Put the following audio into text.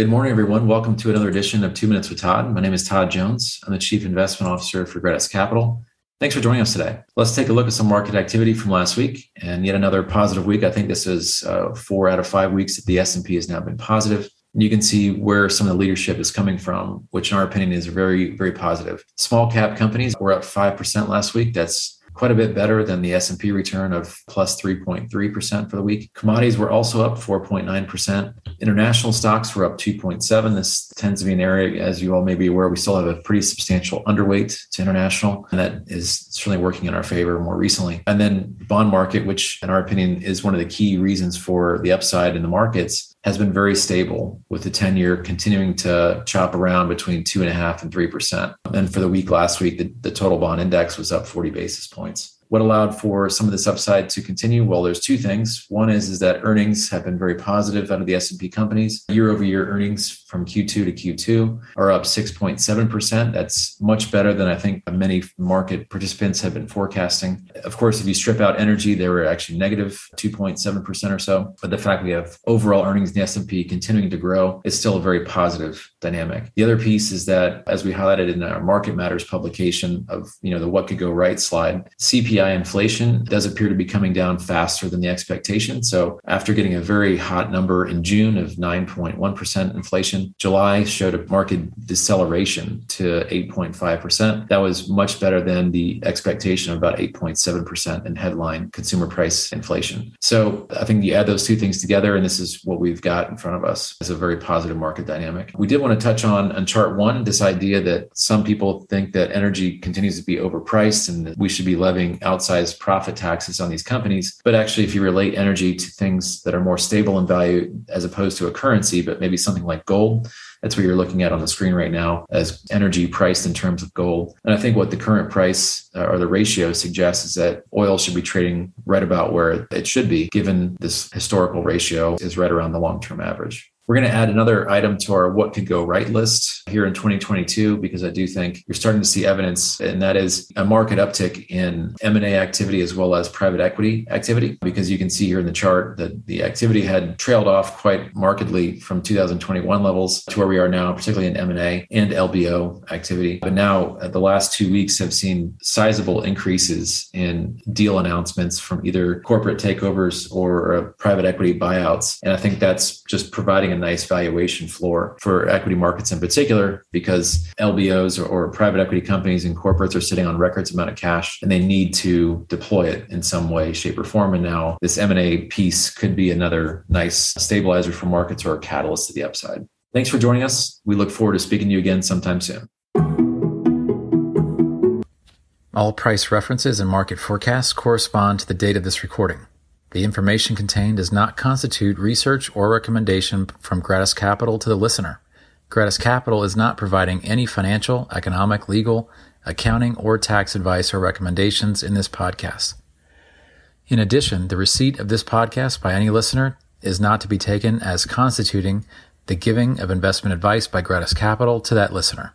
Good morning, everyone. Welcome to another edition of Two Minutes with Todd. My name is Todd Jones. I'm the Chief Investment Officer for Gratus Capital. Thanks for joining us today. Let's take a look at some market activity from last week and yet another positive week. I think this is uh, four out of five weeks that the S&P has now been positive. You can see where some of the leadership is coming from, which in our opinion is very, very positive. Small cap companies were up 5% last week. That's quite a bit better than the S&P return of plus 3.3% for the week. Commodities were also up 4.9%. International stocks were up 2.7. This tends to be an area, as you all may be aware, we still have a pretty substantial underweight to international, and that is certainly working in our favor more recently. And then bond market, which in our opinion is one of the key reasons for the upside in the markets, has been very stable with the 10 year continuing to chop around between two and a half and 3%. And for the week last week, the, the total bond index was up 40 basis points. What allowed for some of this upside to continue? Well, there's two things. One is, is that earnings have been very positive out of the S&P companies. Year over year earnings from Q2 to Q2 are up 6.7%. That's much better than I think many market participants have been forecasting. Of course, if you strip out energy, they were actually negative 2.7% or so. But the fact we have overall earnings in the S&P continuing to grow is still a very positive dynamic. The other piece is that, as we highlighted in our Market Matters publication of you know the what could go right slide, CPI inflation does appear to be coming down faster than the expectation. So after getting a very hot number in June of 9.1% inflation, July showed a marked deceleration to 8.5%. That was much better than the expectation of about 8.7% in headline consumer price inflation. So I think you add those two things together, and this is what we've got in front of us as a very positive market dynamic. We did want want to touch on on chart one this idea that some people think that energy continues to be overpriced and that we should be levying outsized profit taxes on these companies. But actually, if you relate energy to things that are more stable in value as opposed to a currency, but maybe something like gold, that's what you're looking at on the screen right now as energy priced in terms of gold. And I think what the current price uh, or the ratio suggests is that oil should be trading right about where it should be, given this historical ratio is right around the long term average. We're going to add another item to our what could go right list here in 2022 because I do think you're starting to see evidence, and that is a market uptick in M&A activity as well as private equity activity. Because you can see here in the chart that the activity had trailed off quite markedly from 2021 levels to where we are now, particularly in M&A and LBO activity. But now uh, the last two weeks have seen sizable increases in deal announcements from either corporate takeovers or uh, private equity buyouts, and I think that's just providing a nice valuation floor for equity markets in particular, because LBOs or, or private equity companies and corporates are sitting on records amount of cash and they need to deploy it in some way, shape, or form. And now this M&A piece could be another nice stabilizer for markets or a catalyst to the upside. Thanks for joining us. We look forward to speaking to you again sometime soon. All price references and market forecasts correspond to the date of this recording. The information contained does not constitute research or recommendation from Gratus Capital to the listener. Gratus Capital is not providing any financial, economic, legal, accounting, or tax advice or recommendations in this podcast. In addition, the receipt of this podcast by any listener is not to be taken as constituting the giving of investment advice by Gratus Capital to that listener.